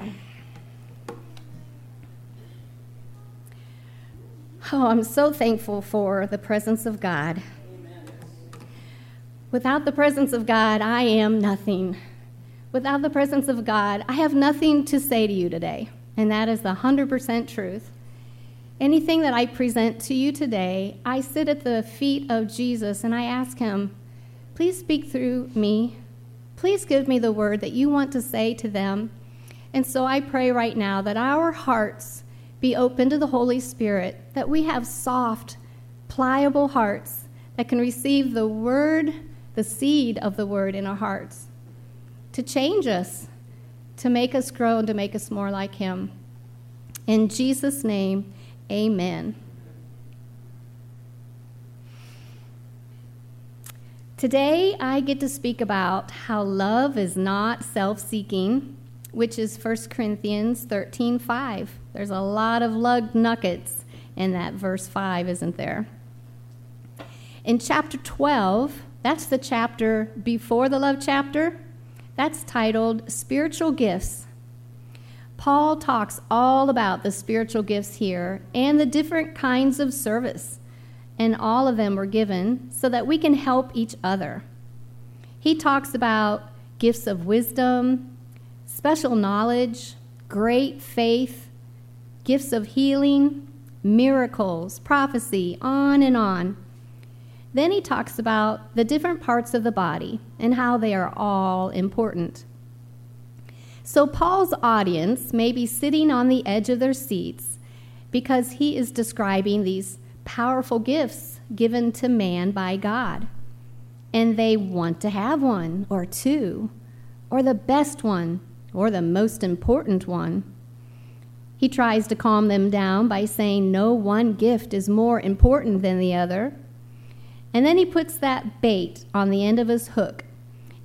Oh, I'm so thankful for the presence of God. Without the presence of God, I am nothing. Without the presence of God, I have nothing to say to you today, and that is the 100% truth. Anything that I present to you today, I sit at the feet of Jesus and I ask him, please speak through me. Please give me the word that you want to say to them. And so I pray right now that our hearts be open to the Holy Spirit, that we have soft, pliable hearts that can receive the word, the seed of the word in our hearts, to change us, to make us grow, and to make us more like Him. In Jesus' name, amen. Today, I get to speak about how love is not self seeking, which is 1 Corinthians 13 5. There's a lot of lug nuggets in that verse 5, isn't there? In chapter 12, that's the chapter before the love chapter, that's titled Spiritual Gifts. Paul talks all about the spiritual gifts here and the different kinds of service, and all of them were given so that we can help each other. He talks about gifts of wisdom, special knowledge, great faith, gifts of healing, miracles, prophecy, on and on. Then he talks about the different parts of the body and how they are all important. So, Paul's audience may be sitting on the edge of their seats because he is describing these powerful gifts given to man by God. And they want to have one, or two, or the best one, or the most important one. He tries to calm them down by saying no one gift is more important than the other. And then he puts that bait on the end of his hook.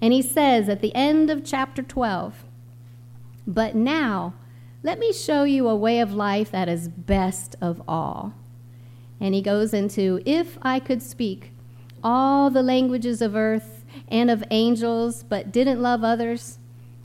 And he says at the end of chapter 12, But now, let me show you a way of life that is best of all. And he goes into, If I could speak all the languages of earth and of angels, but didn't love others,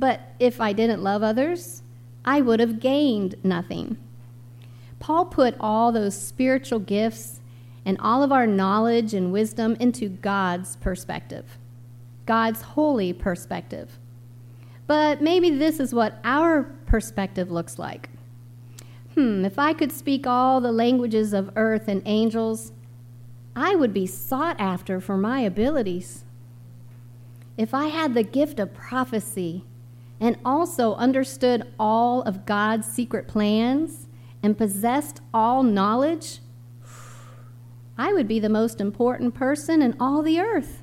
but if I didn't love others, I would have gained nothing. Paul put all those spiritual gifts and all of our knowledge and wisdom into God's perspective, God's holy perspective. But maybe this is what our perspective looks like. Hmm, if I could speak all the languages of earth and angels, I would be sought after for my abilities. If I had the gift of prophecy, and also understood all of God's secret plans and possessed all knowledge, I would be the most important person in all the earth.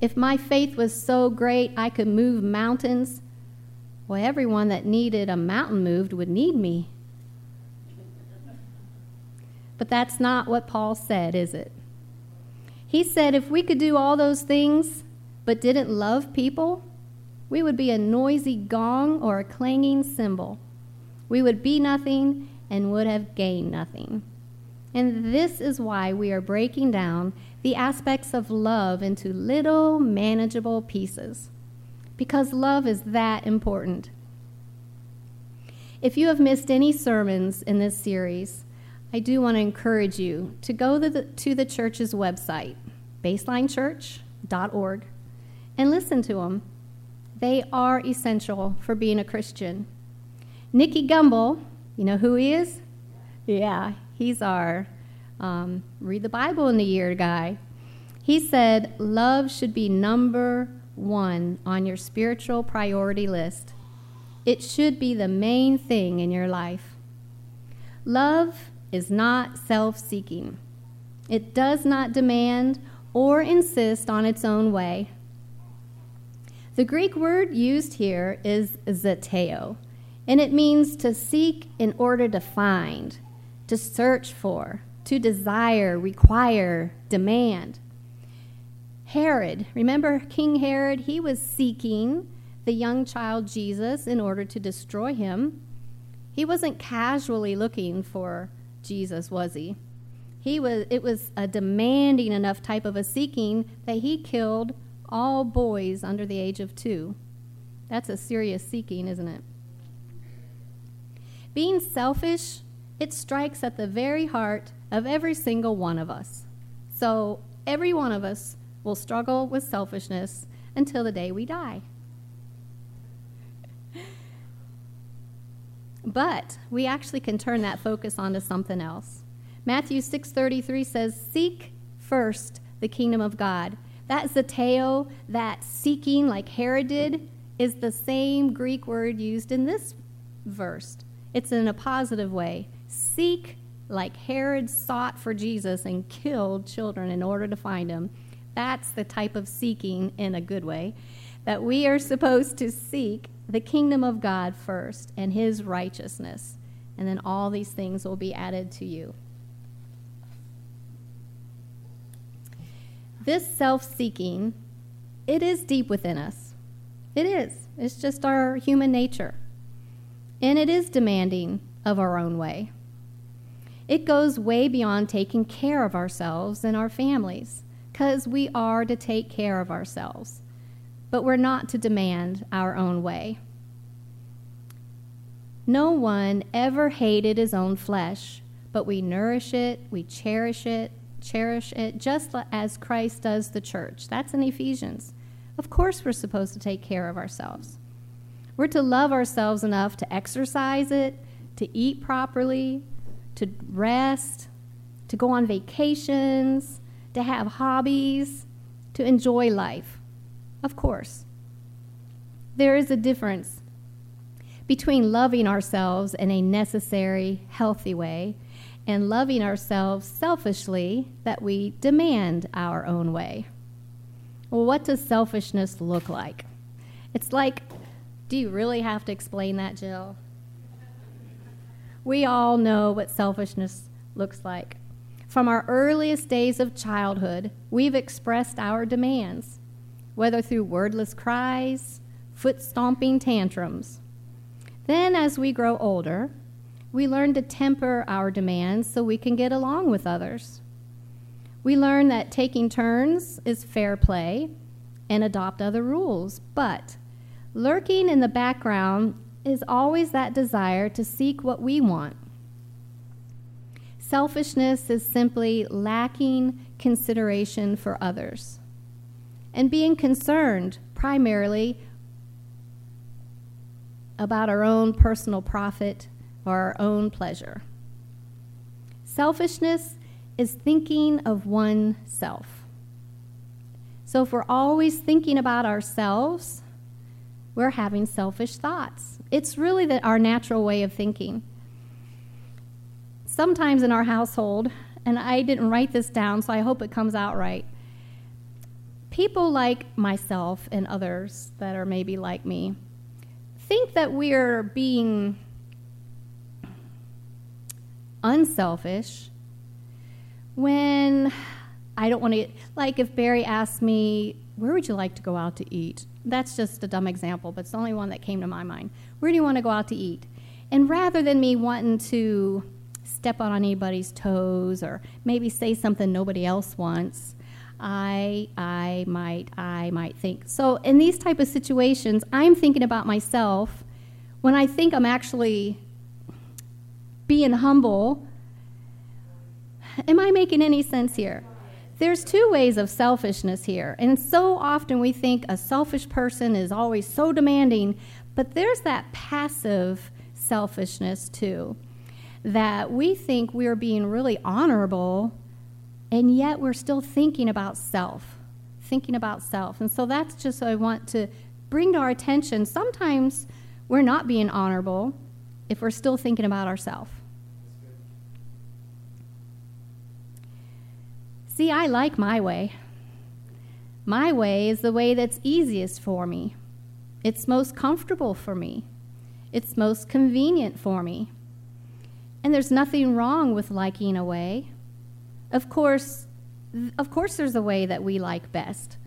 If my faith was so great I could move mountains, well, everyone that needed a mountain moved would need me. But that's not what Paul said, is it? He said if we could do all those things but didn't love people, we would be a noisy gong or a clanging cymbal. We would be nothing and would have gained nothing. And this is why we are breaking down the aspects of love into little manageable pieces. Because love is that important. If you have missed any sermons in this series, I do want to encourage you to go to the, to the church's website, baselinechurch.org, and listen to them. They are essential for being a Christian. Nicky Gumbel, you know who he is? Yeah, he's our um, read the Bible in the year guy. He said, Love should be number one on your spiritual priority list. It should be the main thing in your life. Love is not self seeking, it does not demand or insist on its own way. The Greek word used here is zeteo, And it means to seek in order to find, to search for, to desire, require, demand. Herod, remember King Herod? He was seeking the young child Jesus in order to destroy him. He wasn't casually looking for Jesus, was he? He was it was a demanding enough type of a seeking that he killed all boys under the age of 2. That's a serious seeking, isn't it? Being selfish, it strikes at the very heart of every single one of us. So, every one of us will struggle with selfishness until the day we die. But we actually can turn that focus onto something else. Matthew 6:33 says, "Seek first the kingdom of God." That zeteo, that seeking like Herod did, is the same Greek word used in this verse. It's in a positive way. Seek like Herod sought for Jesus and killed children in order to find him. That's the type of seeking in a good way that we are supposed to seek the kingdom of God first and his righteousness, and then all these things will be added to you. This self seeking, it is deep within us. It is. It's just our human nature. And it is demanding of our own way. It goes way beyond taking care of ourselves and our families because we are to take care of ourselves, but we're not to demand our own way. No one ever hated his own flesh, but we nourish it, we cherish it, cherish it, just as Christ does the church. That's in Ephesians. Of course, we're supposed to take care of ourselves. We're to love ourselves enough to exercise it, to eat properly, to rest, to go on vacations, to have hobbies, to enjoy life. Of course. There is a difference between loving ourselves in a necessary, healthy way and loving ourselves selfishly that we demand our own way. Well, what does selfishness look like? It's like, do you really have to explain that, Jill? We all know what selfishness looks like. From our earliest days of childhood, we've expressed our demands, whether through wordless cries, foot stomping tantrums. Then, as we grow older, we learn to temper our demands so we can get along with others. We learn that taking turns is fair play and adopt other rules, but lurking in the background is always that desire to seek what we want Selfishness is simply lacking consideration for others and being concerned primarily about our own personal profit or our own pleasure. Selfishness is thinking of oneself. So if we're always thinking about ourselves, we're having selfish thoughts. It's really the, our natural way of thinking sometimes in our household, and I didn't write this down, so I hope it comes out right. People like myself and others that are maybe like me think that we're being unselfish when I don't want to, like if Barry asked me, Where would you like to go out to eat? That's just a dumb example, but it's the only one that came to my mind. Where do you want to go out to eat? And rather than me wanting to step on anybody's toes or maybe say something nobody else wants. I I might I might think. So in these type of situations, I'm thinking about myself when I think I'm actually being humble. Am I making any sense here? There's two ways of selfishness here. And so often we think a selfish person is always so demanding, but there's that passive selfishness too that we think we're being really honorable, and yet we're still thinking about self, thinking about self. And so that's just what I want to bring to our attention. Sometimes we're not being honorable if we're still thinking about ourselves. See, I like my way. My way is the way that's easiest for me. It's most comfortable for me. It's most convenient for me. And there's nothing wrong with liking a way. Of course, of course there's a way that we like best.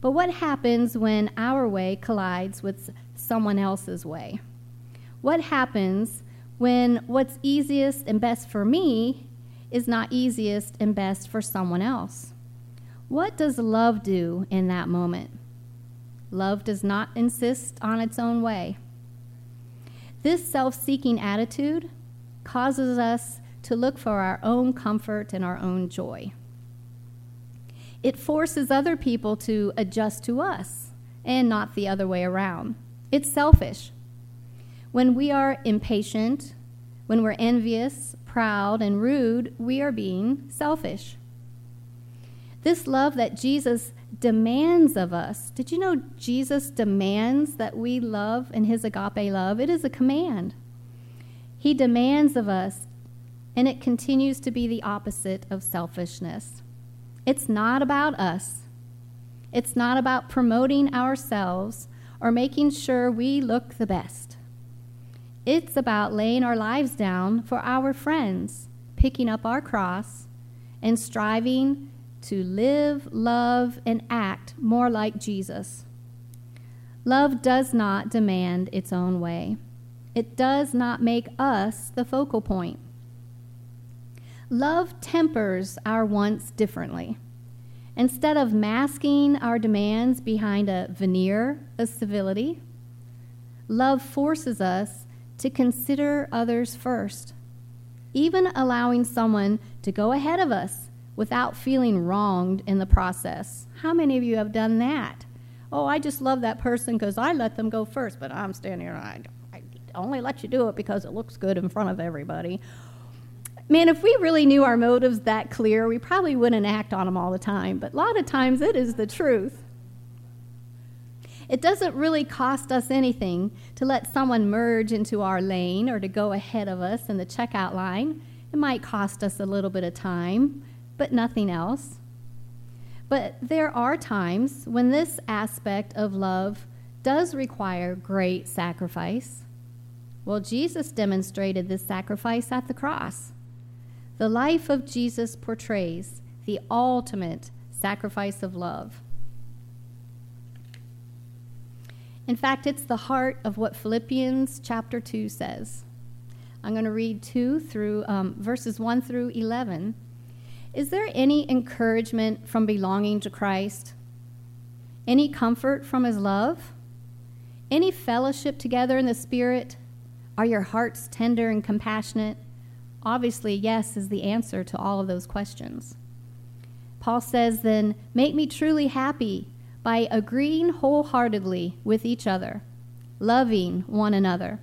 But what happens when our way collides with someone else's way? What happens when what's easiest and best for me is not easiest and best for someone else? What does love do in that moment? Love does not insist on its own way. This self seeking attitude causes us to look for our own comfort and our own joy. It forces other people to adjust to us and not the other way around. It's selfish. When we are impatient, when we're envious, proud, and rude, we are being selfish. This love that Jesus demands of us. Did you know Jesus demands that we love in his agape love? It is a command. He demands of us, and it continues to be the opposite of selfishness. It's not about us, it's not about promoting ourselves or making sure we look the best. It's about laying our lives down for our friends, picking up our cross, and striving to live, love, and act more like Jesus. Love does not demand its own way. It does not make us the focal point. Love tempers our wants differently. Instead of masking our demands behind a veneer of civility, love forces us to consider others first, even allowing someone to go ahead of us without feeling wronged in the process. How many of you have done that? Oh, I just love that person because I let them go first, but I'm standing here I, I only let you do it because it looks good in front of everybody. Man, if we really knew our motives that clear, we probably wouldn't act on them all the time, but a lot of times it is the truth. It doesn't really cost us anything to let someone merge into our lane or to go ahead of us in the checkout line. It might cost us a little bit of time, but nothing else. But there are times when this aspect of love does require great sacrifice. Well, Jesus demonstrated this sacrifice at the cross. The life of Jesus portrays the ultimate sacrifice of love. In fact, it's the heart of what Philippians chapter 2 says. I'm going to read 2 through um, verses 1 through 11 is there any encouragement from belonging to Christ? Any comfort from his love? Any fellowship together in the Spirit? Are your hearts tender and compassionate? Obviously, yes is the answer to all of those questions. Paul says, then, make me truly happy by agreeing wholeheartedly with each other, loving one another,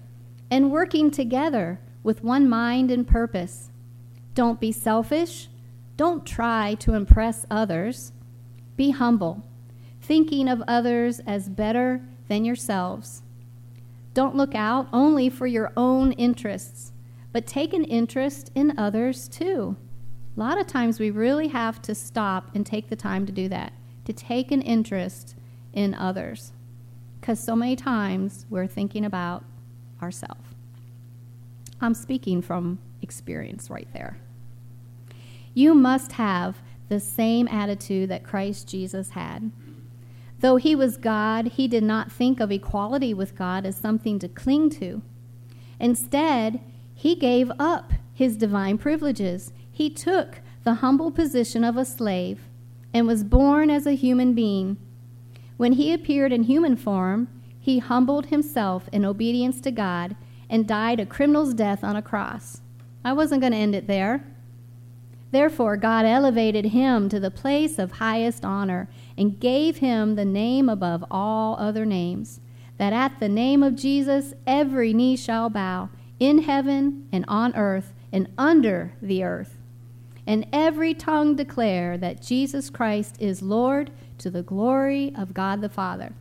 and working together with one mind and purpose. Don't be selfish don't try to impress others. Be humble, thinking of others as better than yourselves. Don't look out only for your own interests, but take an interest in others too. A lot of times we really have to stop and take the time to do that, to take an interest in others. Because so many times we're thinking about ourselves. I'm speaking from experience right there. You must have the same attitude that Christ Jesus had. Though he was God, he did not think of equality with God as something to cling to. Instead, he gave up his divine privileges. He took the humble position of a slave and was born as a human being. When he appeared in human form, he humbled himself in obedience to God and died a criminal's death on a cross. I wasn't going to end it there. Therefore, God elevated him to the place of highest honor and gave him the name above all other names, that at the name of Jesus every knee shall bow, in heaven and on earth and under the earth, and every tongue declare that Jesus Christ is Lord to the glory of God the Father.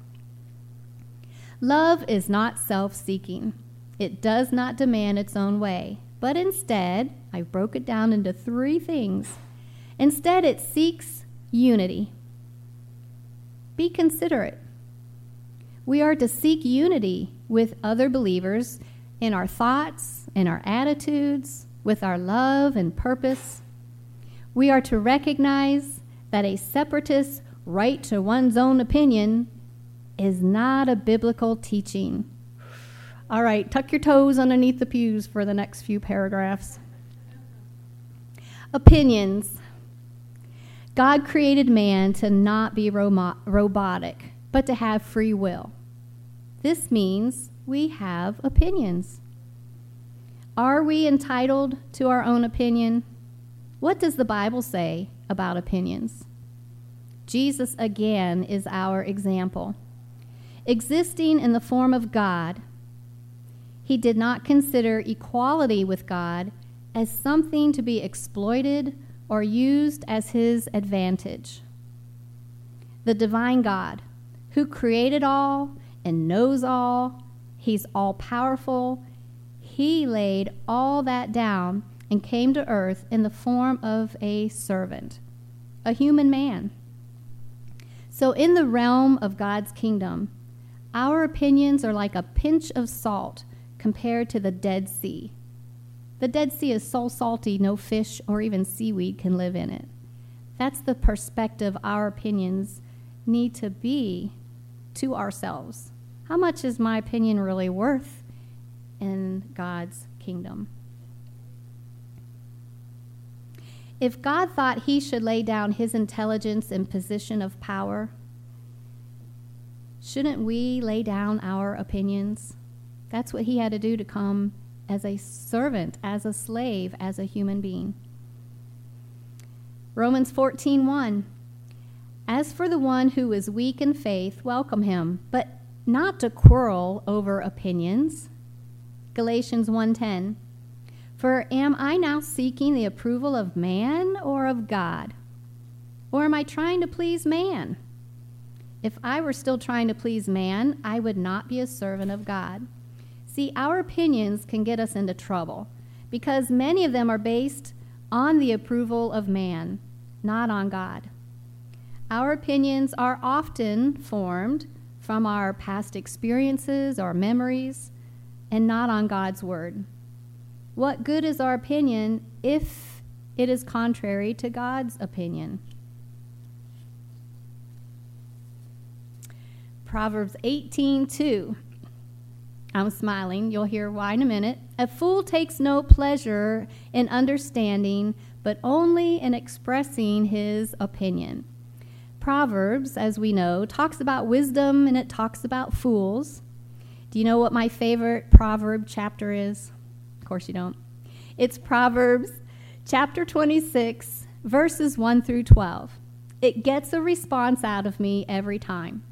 Love is not self seeking, it does not demand its own way but instead, I broke it down into three things. Instead, it seeks unity. Be considerate. We are to seek unity with other believers in our thoughts, in our attitudes, with our love and purpose. We are to recognize that a separatist right to one's own opinion is not a biblical teaching. All right, tuck your toes underneath the pews for the next few paragraphs. Opinions. God created man to not be ro- robotic, but to have free will. This means we have opinions. Are we entitled to our own opinion? What does the Bible say about opinions? Jesus, again, is our example. Existing in the form of God, he did not consider equality with God as something to be exploited or used as his advantage. The divine God, who created all and knows all, he's all powerful, he laid all that down and came to earth in the form of a servant, a human man. So, in the realm of God's kingdom, our opinions are like a pinch of salt compared to the Dead Sea. The Dead Sea is so salty, no fish or even seaweed can live in it. That's the perspective our opinions need to be to ourselves. How much is my opinion really worth in God's kingdom? If God thought he should lay down his intelligence and position of power, shouldn't we lay down our opinions? That's what he had to do to come as a servant, as a slave, as a human being. Romans 14:1 As for the one who is weak in faith, welcome him, but not to quarrel over opinions. Galatians 1:10 For am I now seeking the approval of man or of God? Or am I trying to please man? If I were still trying to please man, I would not be a servant of God. See, our opinions can get us into trouble because many of them are based on the approval of man, not on God. Our opinions are often formed from our past experiences or memories and not on God's word. What good is our opinion if it is contrary to God's opinion? Proverbs 18:2 I'm smiling. You'll hear why in a minute. A fool takes no pleasure in understanding, but only in expressing his opinion. Proverbs, as we know, talks about wisdom and it talks about fools. Do you know what my favorite proverb chapter is? Of course you don't. It's Proverbs chapter 26, verses 1 through 12. It gets a response out of me every time.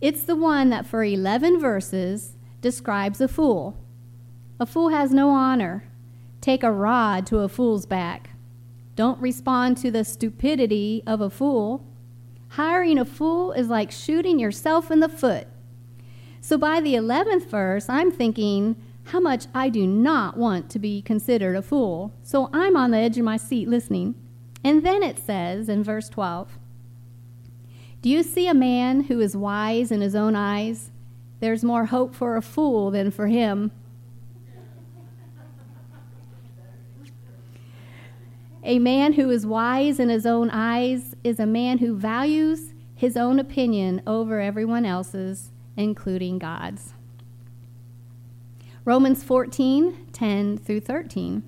It's the one that for 11 verses describes a fool. A fool has no honor. Take a rod to a fool's back. Don't respond to the stupidity of a fool. Hiring a fool is like shooting yourself in the foot. So by the 11th verse, I'm thinking how much I do not want to be considered a fool. So I'm on the edge of my seat listening. And then it says in verse 12 Do you see a man who is wise in his own eyes? There's more hope for a fool than for him. A man who is wise in his own eyes is a man who values his own opinion over everyone else's, including God's. Romans 14, 10 through 13.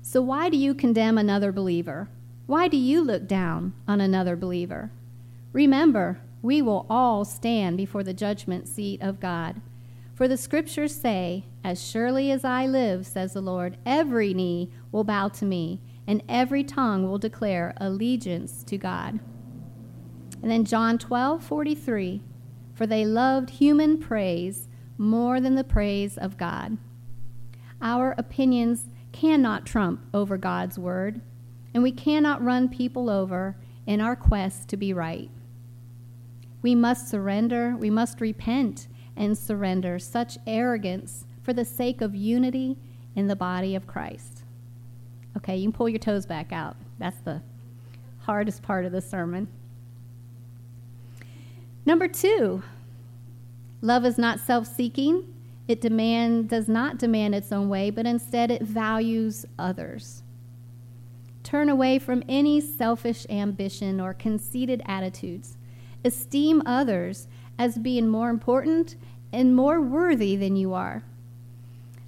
So why do you condemn another believer? Why do you look down on another believer? Remember, we will all stand before the judgment seat of God. For the scriptures say, As surely as I live, says the Lord, every knee will bow to me, and every tongue will declare allegiance to God. And then John 12, 43, For they loved human praise more than the praise of God. Our opinions cannot trump over God's word, and we cannot run people over in our quest to be right. We must surrender, we must repent and surrender such arrogance for the sake of unity in the body of Christ. Okay, you can pull your toes back out. That's the hardest part of the sermon. Number two, love is not self seeking, It demand, does not demand its own way, but instead it values others. Turn away from any selfish ambition or conceited attitudes. Esteem others as being more important and more worthy than you are.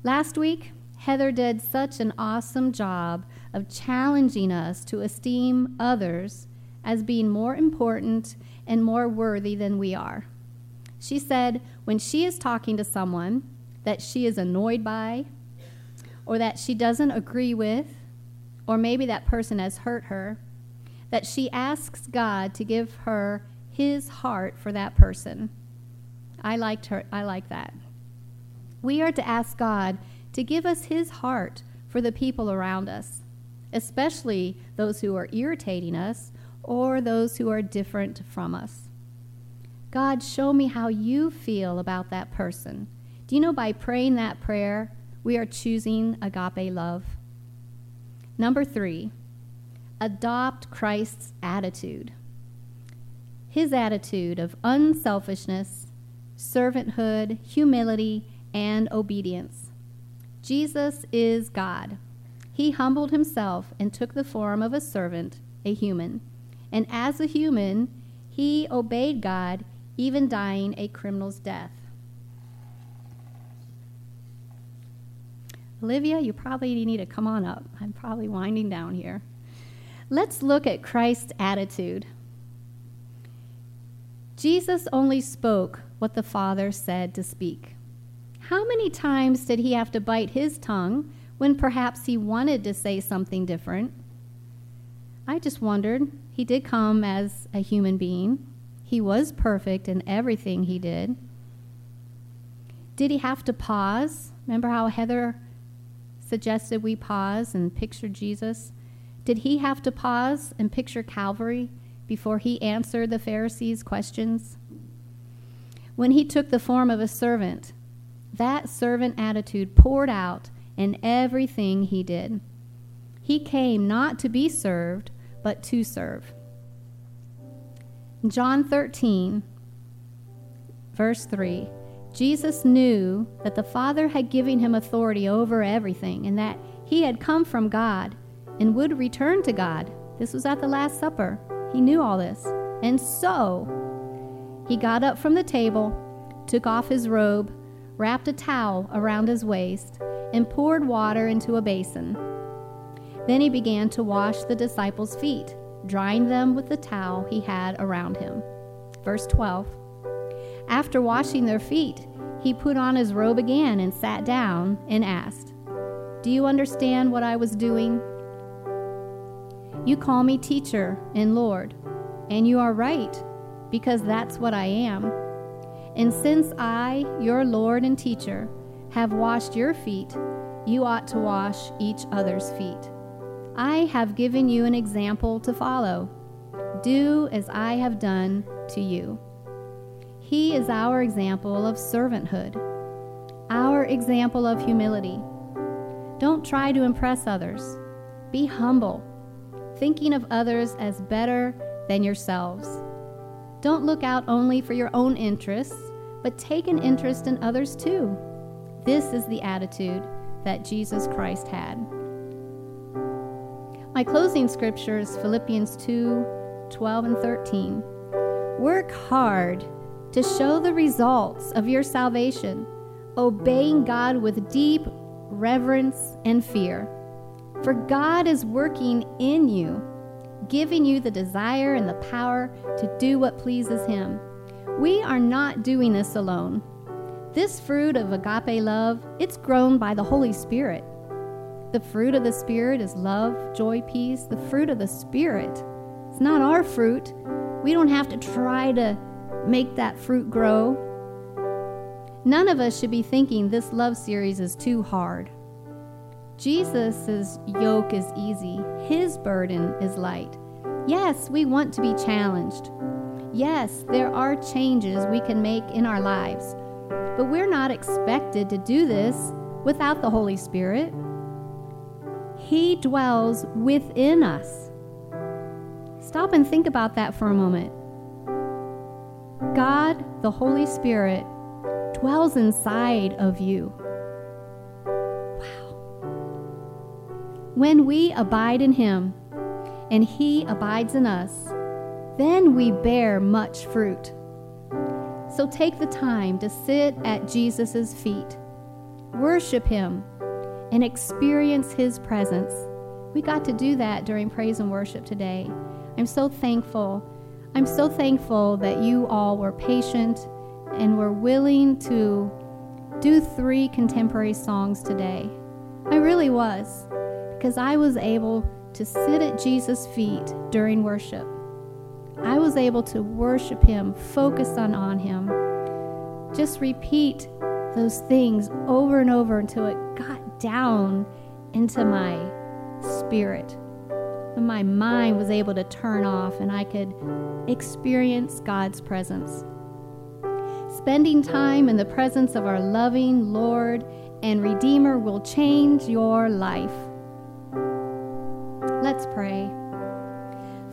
Last week, Heather did such an awesome job of challenging us to esteem others as being more important and more worthy than we are. She said when she is talking to someone that she is annoyed by, or that she doesn't agree with, or maybe that person has hurt her, that she asks God to give her his heart for that person. I liked her I like that. We are to ask God to give us his heart for the people around us, especially those who are irritating us or those who are different from us. God, show me how you feel about that person. Do you know by praying that prayer, we are choosing agape love? Number three, adopt Christ's attitude. His attitude of unselfishness, servanthood, humility, and obedience. Jesus is God. He humbled himself and took the form of a servant, a human. And as a human, he obeyed God, even dying a criminal's death. Olivia, you probably need to come on up. I'm probably winding down here. Let's look at Christ's attitude. Jesus only spoke what the Father said to speak. How many times did he have to bite his tongue when perhaps he wanted to say something different? I just wondered. He did come as a human being, he was perfect in everything he did. Did he have to pause? Remember how Heather suggested we pause and picture Jesus? Did he have to pause and picture Calvary before he answered the Pharisees' questions? When he took the form of a servant, that servant attitude poured out in everything he did. He came not to be served, but to serve. John 13, verse 3 Jesus knew that the Father had given him authority over everything and that he had come from God and would return to God. This was at the Last Supper. He knew all this. And so he got up from the table, took off his robe, wrapped a towel around his waist, and poured water into a basin. Then he began to wash the disciples' feet, drying them with the towel he had around him. Verse 12. After washing their feet, he put on his robe again and sat down and asked, Do you understand what I was doing? You call me teacher and Lord, and you are right, because that's what I am. And since I, your Lord and teacher, have washed your feet, you ought to wash each other's feet. I have given you an example to follow. Do as I have done to you. He is our example of servanthood, our example of humility. Don't try to impress others. Be humble, thinking of others as better than yourselves. Don't look out only for your own interests, but take an interest in others too. This is the attitude that Jesus Christ had. My closing scripture is Philippians 2 12 and 13. Work hard to show the results of your salvation, obeying God with deep reverence and fear. For God is working in you, giving you the desire and the power to do what pleases Him. We are not doing this alone. This fruit of agape love, it's grown by the Holy Spirit. The fruit of the Spirit is love, joy, peace. The fruit of the Spirit. It's not our fruit. We don't have to try to make that fruit grow. None of us should be thinking this love series is too hard. Jesus' yoke is easy, his burden is light. Yes, we want to be challenged. Yes, there are changes we can make in our lives, but we're not expected to do this without the Holy Spirit. He dwells within us. Stop and think about that for a moment. God, the Holy Spirit, dwells inside of you. Wow. When we abide in Him and He abides in us, then we bear much fruit. So take the time to sit at Jesus' feet, worship Him, and experience His presence. We got to do that during praise and worship today. I'm so thankful. I'm so thankful that you all were patient and were willing to do three contemporary songs today. I really was, because I was able to sit at Jesus' feet during worship. I was able to worship Him, focus on, on Him. Just repeat those things over and over until it got down into my spirit. And my mind was able to turn off and I could experience God's presence. Spending time in the presence of our loving Lord and Redeemer will change your life. Let's pray.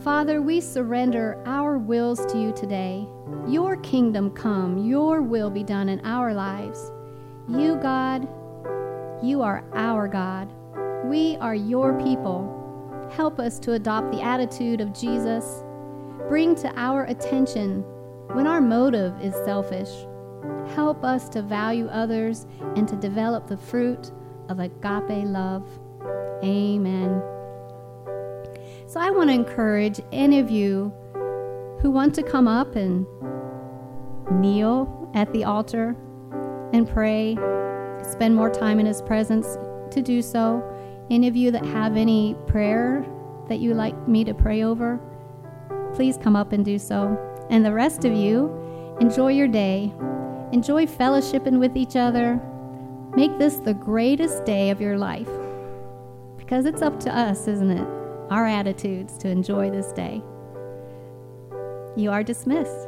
Father, we surrender our wills to you today. Your kingdom come, your will be done in our lives. You, God, you are our God. We are your people. Help us to adopt the attitude of Jesus. Bring to our attention when our motive is selfish. Help us to value others and to develop the fruit of agape love. Amen. So I want to encourage any of you who want to come up and kneel at the altar and pray, spend more time in His presence to do so. Any of you that have any prayer that you like me to pray over, please come up and do so. And the rest of you, enjoy your day. Enjoy fellowshipping with each other. Make this the greatest day of your life. Because it's up to us, isn't it? Our attitudes to enjoy this day. You are dismissed.